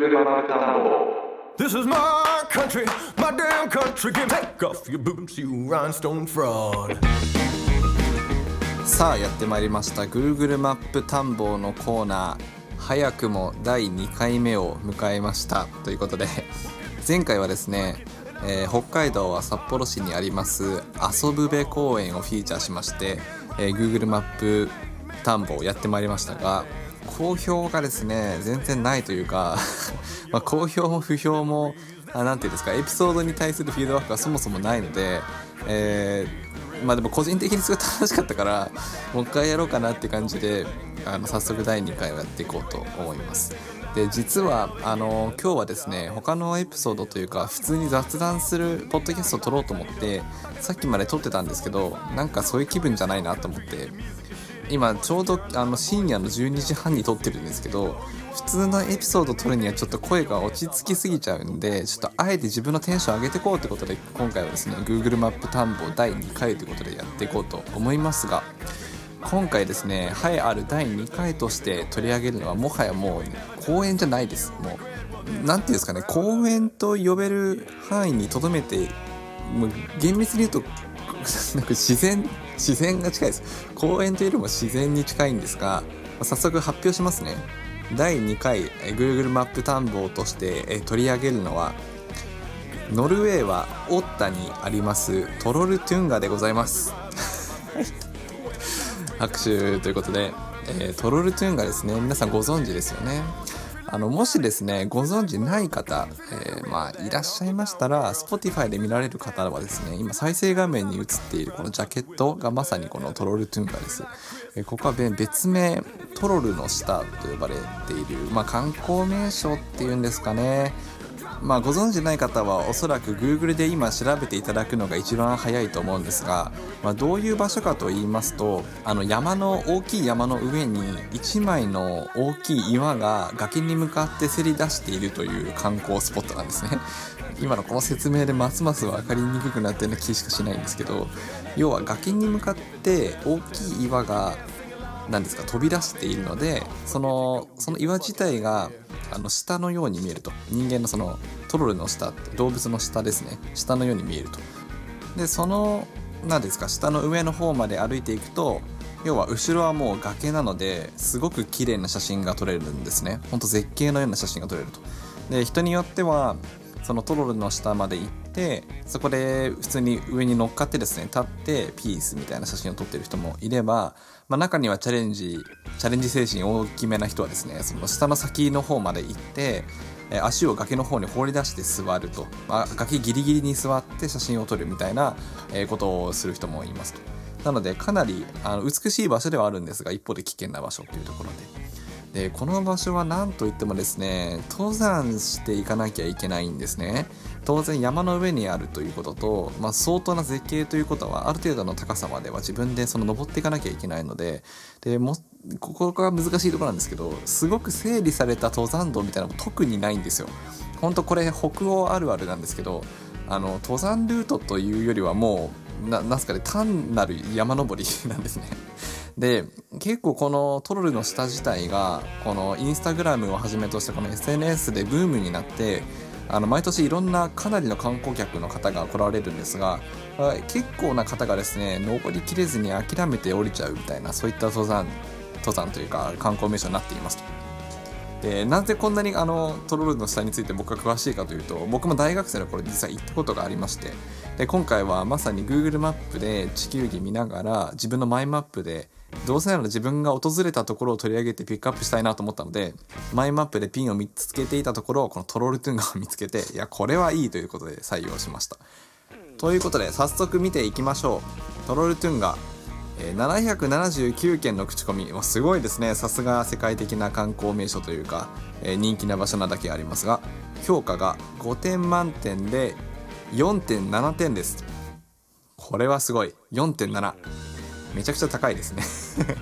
マップ探訪 This is my country, my damn country. Take off your boots, you rhinestone fraud. さあやってまいりました Google マップ探訪のコーナー早くも第2回目を迎えましたということで前回はですね、えー北海道は札幌市にあります遊ぶべ公園をフィーチャーしまして、えー Google マップ探訪をやってまいりましたが好評がですね全然ないというか ま好評も不評もあなんていうんですかエピソードに対するフィードバックがそもそもないので、えーまあでも個人的にすごい楽しかったからもう一回やろうかなって感じであの早速第2回をやっていこうと思います。で実はあの今日はですね他のエピソードというか普通に雑談するポッドキャストを撮ろうと思ってさっきまで撮ってたんですけどなんかそういう気分じゃないなと思って今ちょうどあの深夜の12時半に撮ってるんですけど普通のエピソード撮るにはちょっと声が落ち着きすぎちゃうんでちょっとあえて自分のテンション上げてこうということで今回はですね Google マップ探訪第2回ということでやっていこうと思いますが今回ですね栄えある第2回として取り上げるのはもはやもう公演じゃないです。もう何ていうんですかね公演と呼べる範囲にとどめてもう厳密に言うと なんか自然自然が近いです。公園というよりも自然に近いんですが早速発表しますね。第2回え Google マップ探訪としてえ取り上げるのはノルウェーはオッタにありますトロルトゥンガでございます。拍手ということで、えートロルトゥンガですね。皆さんご存知ですよねあのもしですねご存知ない方、えーまあ、いらっしゃいましたら Spotify で見られる方はですね今再生画面に映っているこのジャケットがまさにこのトロルトゥンガです、えーここは別名トロルの下と呼ばれている、まあ、観光名所っていうんですかね。まあご存知ない方はおそらく Google で今調べていただくのが一番早いと思うんですが、まあ、どういう場所かと言いますとあの山の大きい山の上に1枚の大きい岩が崖に向かってせり出しているという観光スポットなんですね。今のこの説明でますます分かりにくくなってるような気しかしないんですけど要は崖に向かって大きい岩がなんですか飛び出しているのでそのその岩自体があの下のように見えると。人間のそのトロルの下って動物の下ですね。下のように見えると。でその何ですか下の上の方まで歩いていくと要は後ろはもう崖なのですごく綺麗な写真が撮れるんですね。ほんと絶景のような写真が撮れると。で人によってはそのトロルの下まで行ってそこで普通に上に乗っかってですね立ってピースみたいな写真を撮ってる人もいれば、まあ、中にはチャレンジチャレンジ精神大きめな人はですねその下の先の方まで行って足を崖の方に放り出して座ると、まあ、崖ギリギリに座って写真を撮るみたいな、ことをする人もいますと。なのでかなりあの美しい場所ではあるんですが一方で危険な場所というところで。でこの場所は何といってもですね登山していかなきゃいけないんですね。当然山の上にあるということと、まあ、相当な絶景ということはある程度の高さまでは自分でその登っていかなきゃいけないのででもここが難しいところなんですけどすごく整理された登山道みたいなのも特にないんですよ。ほんとこれ北欧あるあるなんですけどあの登山ルートというよりはもうなんすかね単なる山登り なんですね。で結構このトロルの下自体がこのインスタグラムをはじめとしてこの SNS でブームになってあの毎年いろんなかなりの観光客の方が来られるんですが結構な方がですね登りきれずに諦めて降りちゃうみたいなそういった登山登山というか観光名所になっていますと。でなぜこんなにあのトロールの下について僕が詳しいかというと僕も大学生の頃実は行ったことがありましてで今回はまさに Google マップで地球儀見ながら自分のマイマップでどうせなら自分が訪れたところを取り上げてピックアップしたいなと思ったのでマイマップでピンを見つけていたところをこのトロールトゥンガを見つけていやこれはいいということで採用しました。ということで早速見ていきましょう。トロールトゥンガえ779件の口コミ。すごいですね。さすが世界的な観光名所というか、えー人気な場所なだけありますが評価が5点満点で4.7点です。これはすごい。4.7めちゃくちゃ高いですね。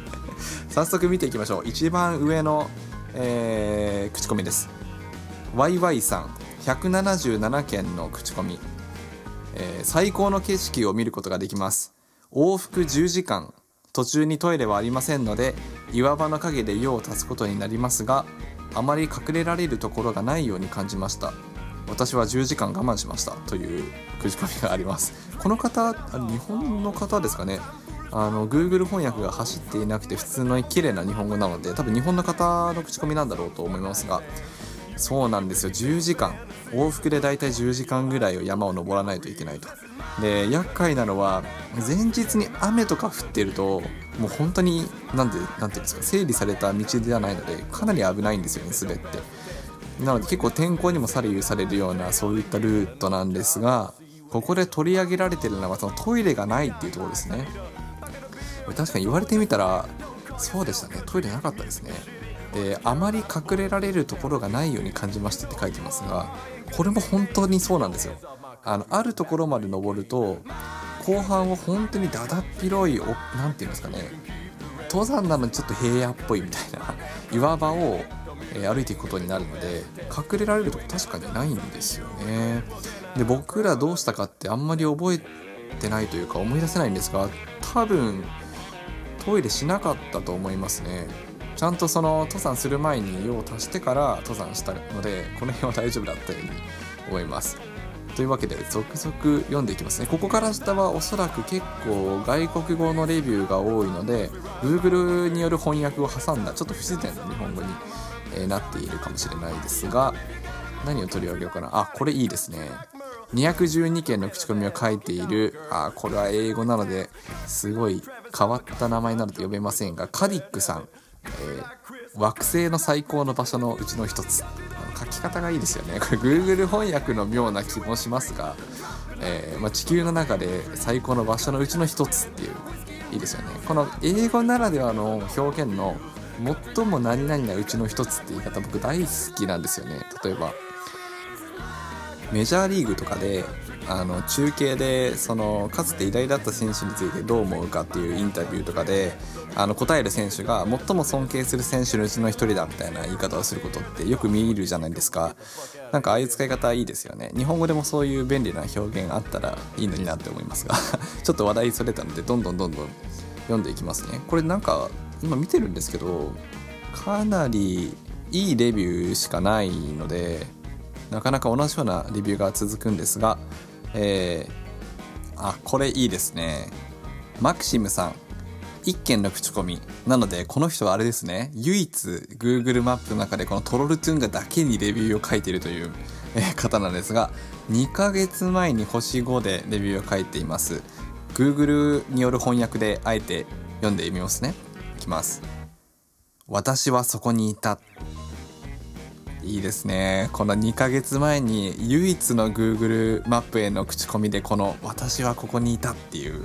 早速見ていきましょう。一番上の、えー口コミです。YY さん177件の口コミ、えー最高の景色を見ることができます。往復10時間。途中にトイレはありませんので岩場の陰で用を足すことになりますがあまり隠れられるところがないように感じました。私は10時間我慢しました。という口コミがあります。この方日本の方ですかね。あの Google 翻訳が走っていなくて普通の綺麗な日本語なので多分日本の方の口コミなんだろうと思いますがそうなんですよ。10時間。往復でだいたい10時間ぐらいを山を登らないといけないと。で厄介なのは前日に雨とか降ってるともう本当に何て言うんですか整理された道ではないのでかなり危ないんですよね滑って。なので結構天候にも左右されるようなそういったルートなんですがここで取り上げられてるのはそのトイレがないっていうところですね。確かに言われてみたらそうでしたね。トイレなかったですね。であまり隠れられるところがないように感じましたって書いてますがこれも本当にそうなんですよ。あのあるところまで登ると後半は本当にだだっ広い何て言うんですかね。登山なのにちょっと平野っぽいみたいな岩場を、え歩いていくことになるので隠れられるとこ確かにないんですよね。で僕らどうしたかってあんまり覚えてないというか思い出せないんですが多分トイレしなかったと思いますね。ちゃんとその登山する前に用を足してから登山したのでこの辺は大丈夫だったように思います。というわけで続々読んでいきますね。ここから下はおそらく結構外国語のレビューが多いので Google による翻訳を挟んだちょっと不自然な日本語に、なっているかもしれないですが何を取り上げようかな。あこれいいですね。212件の口コミを書いているあこれは英語なのですごい変わった名前なので呼べませんがカディックさん、えー、惑星の最高の場所のうちの一つ。書き方がいいですよね。これ Google 翻訳の妙な気もしますが、えー、まあ、地球の中で最高の場所のうちの一つっていういいですよね。この英語ならではの表現の最も何々なうちの一つって言い方僕大好きなんですよね。例えばメジャーリーグとかであの中継でそのかつて偉大だった選手についてどう思うかっていうインタビューとかであの答える選手が最も尊敬する選手のうちの一人だみたいな言い方をすることってよく見るじゃないですか。なんかああいう使い方いいですよね。日本語でもそういう便利な表現あったらいいのになって思いますが。ちょっと話題それたのでどんどんどんどん読んでいきますね。これなんか今見てるんですけどかなりいいレビューしかないのでなかなか同じようなレビューが続くんですがえー、あこれいいですね。マクシムさん1件の口コミなのでこの人はあれですね。唯一 Google マップの中でこのトロルトゥンガだけにレビューを書いているという、方なんですが2ヶ月前に星5でレビューを書いています。Google による翻訳であえて読んでみますね。いきます。私はそこにいた。いいですね。この2ヶ月前に唯一の Google マップへの口コミでこの「私はここにいた」っていう。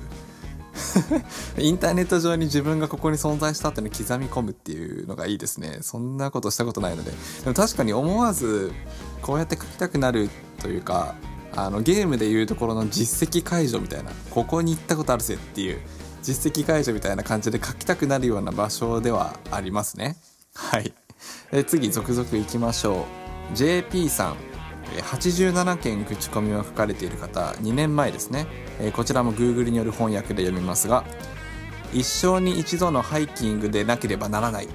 インターネット上に自分がここに存在したっていうのを刻み込むっていうのがいいですね。そんなことしたことないので。でも確かに思わずこうやって書きたくなるというかあのゲームでいうところの実績解除みたいなここに行ったことあるぜっていう実績解除みたいな感じで書きたくなるような場所ではありますね。はい。え次続々いきましょう。JP さん。87件口コミを書かれている方2年前ですね、えこちらも Google による翻訳で読みますが一生に一度のハイキングでなければならない。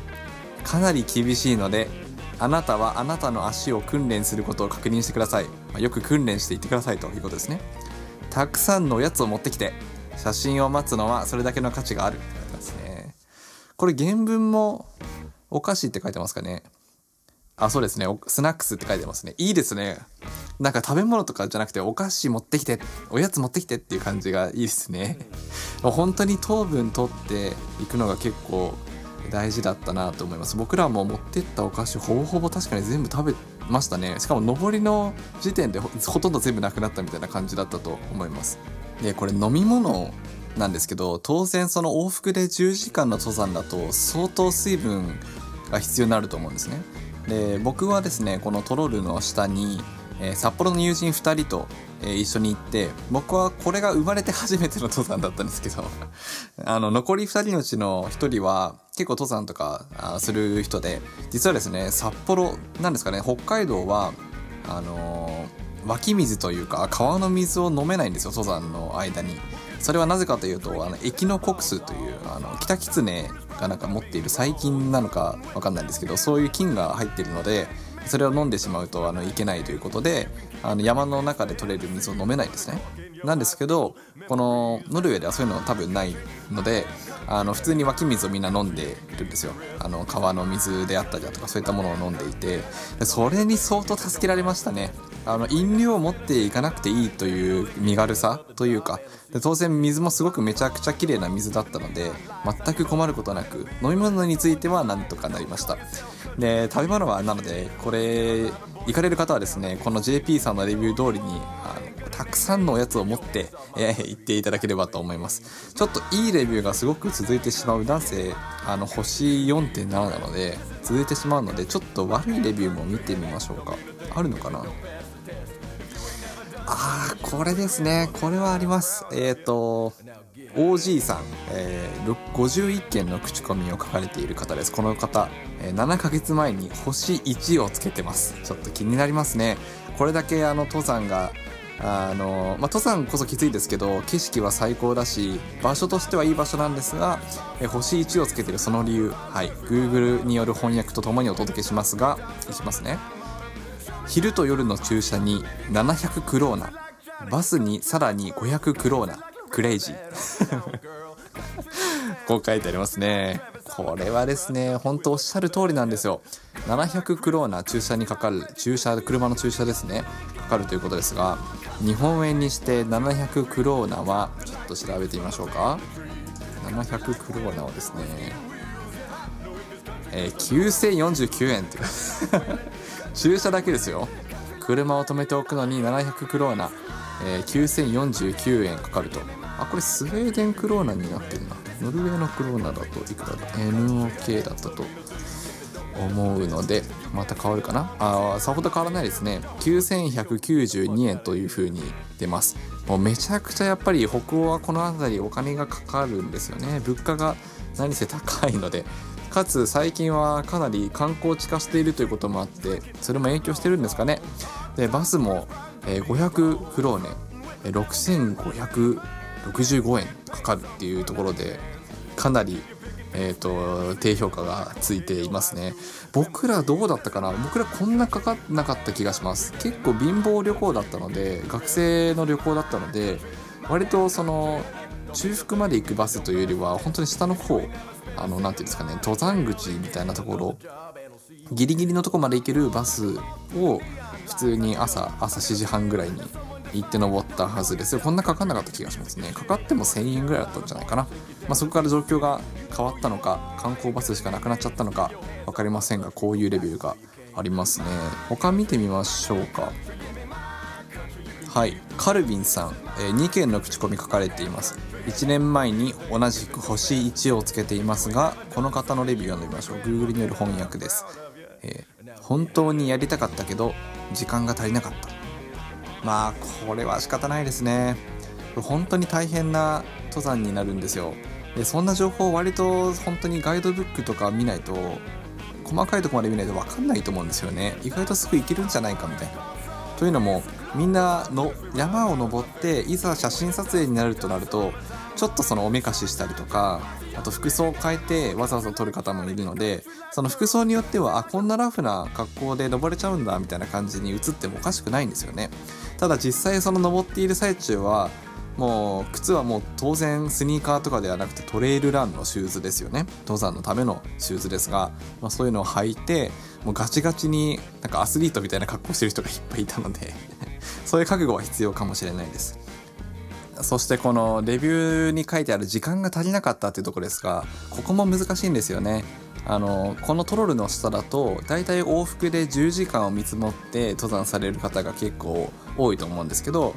かなり厳しいのであなたはあなたの足を訓練することを確認してください、まあ、よく訓練していってくださいということですね。たくさんのおやつを持ってきて写真を待つのはそれだけの価値がある。って書いてますね。これ原文もお菓子って書いてますかね？あ、そうですね。スナックスって書いてますね。いいですね。なんか食べ物とかじゃなくてお菓子持ってきて、おやつ持ってきてっていう感じがいいですね。本当に糖分取っていくのが結構大事だったなと思います。僕らも持ってったお菓子ほぼほぼ確かに全部食べましたね。しかも上りの時点でほとんど全部なくなったみたいな感じだったと思います。で、これ飲み物なんですけど、当然その往復で10時間の登山だと相当水分が必要になると思うんですね。で僕はですねこのトロルの下に、えー、札幌の友人2人と、えー、一緒に行って僕はこれが生まれて初めての登山だったんですけど あの残り2人のうちの1人は結構登山とかする人で実はですね札幌なんですかね北海道はあのー、湧き水というか川の水を飲めないんですよ登山の間に。それはなぜかというとあのエキノコクスというあのキタキツネがなんか持っている細菌なのか分かんないんですけどそういう菌が入っているのでそれを飲んでしまうとあのいけないということであの山の中で取れる水を飲めないんですね。なんですけどこのノルウェーではそういうのは多分ないのであの普通に湧き水をみんな飲んでいるんですよ。あの川の水であったりだとかそういったものを飲んでいて。それに相当助けられましたね。あの飲料を持っていかなくていいという身軽さというか。で当然水もすごくめちゃくちゃ綺麗な水だったので全く困ることなく飲み物についてはなんとかなりました。で食べ物はなのでこれ行かれる方はですねこの JP さんのレビュー通りにあのたくさんのおやつを持って、えー、行っていただければと思います。ちょっといいレビューがすごく続いてしまう男性あの星4.7なので続いてしまうのでちょっと悪いレビューも見てみましょうか。あるのかな？あーこれですね。これはあります。えっ、ー、と OG さん、えー、51件の口コミを書かれている方です。この方、えー、7ヶ月前に星1をつけてます。ちょっと気になりますね。これだけあの登山があの、まあ、登山こそきついですけど景色は最高だし場所としてはいい場所なんですが、え星1をつけてるその理由。はい。Google による翻訳とともにお届けしますがいきますね。昼と夜の駐車に700クローナバスにさらに500クローナクレイジー。こう書いてありますね。これはですね本当おっしゃる通りなんですよ。700クローナ駐車にかかる駐車車の駐車ですね。かかるということですが日本円にして700クローナはちょっと調べてみましょうか。700クローナはですねえー、9049円って 駐車だけですよ。車を止めておくのに700クローナ、えー、9049円かかると。あこれスウェーデンクローナになってるな。ノルウェーのクローナだといくらだ？NOK だったと思うのでまた変わるかな？あさほど変わらないですね。9192円という風に出ます。もうめちゃくちゃやっぱり北欧はこの辺りお金がかかるんですよね。物価が何せ高いので。かつ最近はかなり観光地化しているということもあってそれも影響してるんですかね。でバスも、500クローネ6565円かかるっていうところでかなりえーと、低評価がついていますね。僕らどうだったかな？僕らこんなかかなかった気がします。結構貧乏旅行だったので学生の旅行だったので割とその中腹まで行くバスというよりは本当に下の方あの何て言うんですかね登山口みたいなところギリギリのとこまで行けるバスを普通に朝朝7時半ぐらいに行って登ったはずです。こんなかかんなかった気がしますね。かかっても1000円ぐらいだったんじゃないかな、まあ、そこから状況が変わったのか観光バスしかなくなっちゃったのか分かりませんがこういうレビューがありますね。他見てみましょうか。はい。カルビンさん、えー、2件の口コミ書かれています。1年前に同じく星1をつけていますがこの方のレビューを読んでみましょう。Google による翻訳です、えー、本当にやりたかったけど時間が足りなかった。まあこれは仕方ないですね。本当に大変な登山になるんですよ。でそんな情報を割と本当にガイドブックとか見ないと細かいとこまで見ないと分かんないと思うんですよね。意外とすぐ行けるんじゃないかみたいな。というのもみんなの山を登っていざ写真撮影になるとなるとちょっとそのおめかししたりとかあと服装を変えてわざわざ撮る方もいるのでその服装によってはあこんなラフな格好で登れちゃうんだみたいな感じに映ってもおかしくないんですよね。ただ実際その登っている最中はもう靴はもう当然スニーカーとかではなくてトレイルランのシューズですよね。登山のためのシューズですが、まあ、そういうのを履いてもうガチガチになんかアスリートみたいな格好してる人がいっぱいいたので そういう覚悟は必要かもしれないです。そしてこのレビューに書いてある時間が足りなかったっていうところですがここも難しいんですよね。あのこのトロルの下だとだいたい往復で10時間を見積もって登山される方が結構多いと思うんですけど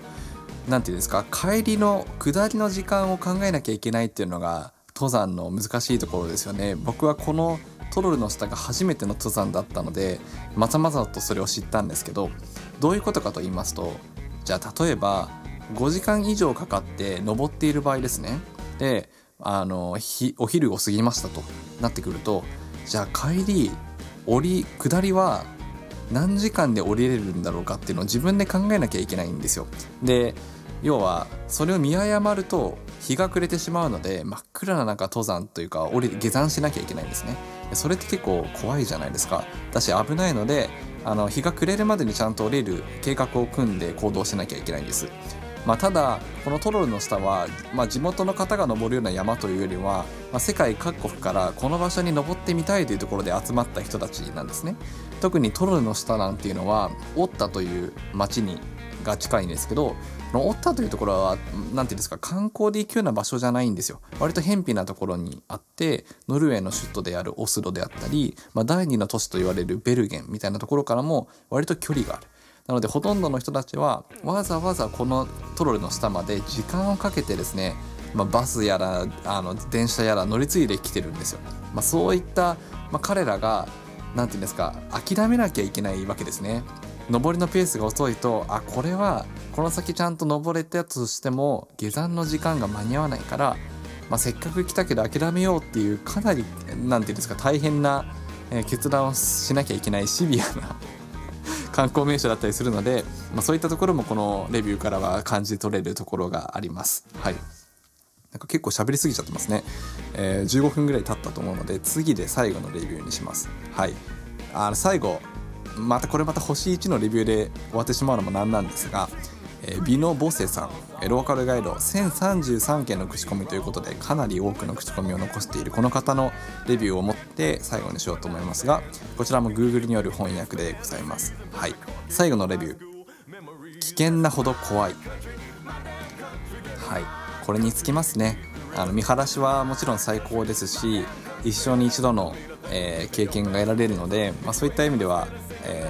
何て言うんですか帰りの下りの時間を考えなきゃいけないっていうのが登山の難しいところですよね。僕はこのトロルの下が初めての登山だったのでまざまざとそれを知ったんですけどどういうことかと言いますとじゃあ例えば5時間以上かかって登っている場合ですね。であのお昼を過ぎましたとなってくるとじゃあ帰り降り下りは何時間で降りれるんだろうかっていうのを自分で考えなきゃいけないんですよ。で要はそれを見誤ると日が暮れてしまうので真っ暗な中登山というか降り下山しなきゃいけないんですね。それって結構怖いじゃないですか。だし危ないのであの日が暮れるまでにちゃんと降りる計画を組んで行動しなきゃいけないんです。まあ、ただこのトロルの下は、まあ、地元の方が登るような山というよりは、まあ、世界各国からこの場所に登ってみたいというところで集まった人たちなんですね。特にトロルの下なんていうのはオッタという町にが近いんですけどオッタというところは何て言うんですか観光で行くような場所じゃないんですよ。割と偏僻なところにあってノルウェーの首都であるオスロであったり、まあ、第二の都市と言われるベルゲンみたいなところからも割と距離がある。なのでほとんどの人たちはわざわざこのトロルの下まで時間をかけてですね、まあ、バスやらあの電車やら乗り継いできてるんですよ、まあ、そういった、まあ、彼らが何て言うんですか諦めなきゃいけないわけですね。上りのペースが遅いとあこれはこの先ちゃんと登れたとしても下山の時間が間に合わないから、まあ、せっかく来たけど諦めようっていうかなり何て言うんですか大変な、決断をしなきゃいけないシビアな観光名所だったりするので、まあ、そういったところもこのレビューからは感じ取れるところがあります。はい。なんか結構喋りすぎちゃってますね、えー、15分ぐらい経ったと思うので次で最後のレビューにします。はい。あの最後またこれまた星1のレビューで終わってしまうのもなんなんですが、えー、ビノボセさんローカルガイド1033件の口コミということでかなり多くの口コミを残しているこの方のレビューを持って最後にしようと思いますがこちらも Google による翻訳でございます。はい。最後のレビュー。危険なほど怖い。はい。これにつきますね。あの見晴らしはもちろん最高ですし一生に一度の、えー、経験が得られるので、まあ、そういった意味ではえ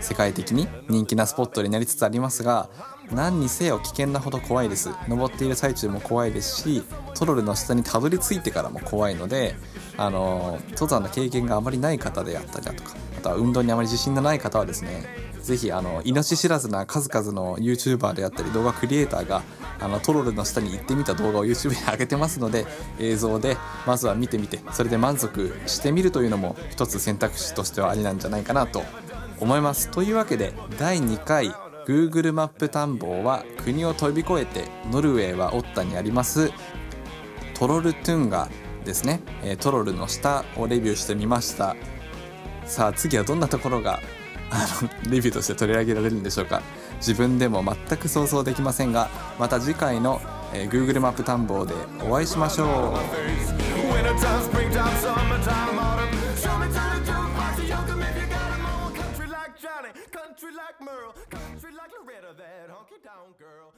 ー、世界的に人気なスポットになりつつありますが何にせよ危険なほど怖いです。登っている最中も怖いですしトロルの下にたどり着いてからも怖いのであの登山の経験があまりない方であったりだとかあとは運動にあまり自信のない方はですね是非あの命知らずな数々の YouTuber であったり動画クリエイターがあのトロルの下に行ってみた動画を YouTube に上げてますので映像でまずは見てみてそれで満足してみるというのも一つ選択肢としてはありなんじゃないかなと思います。というわけで第2回 Google マップ探訪は国を飛び越えてノルウェーはオッタにあります。トロルトゥンガですね、えトロルの下をレビューしてみました。さあ次はどんなところがあの レビューとして取り上げられるんでしょうか。自分でも全く想像できませんがまた次回の、え、Google マップ探訪でお会いしましょう。Girl.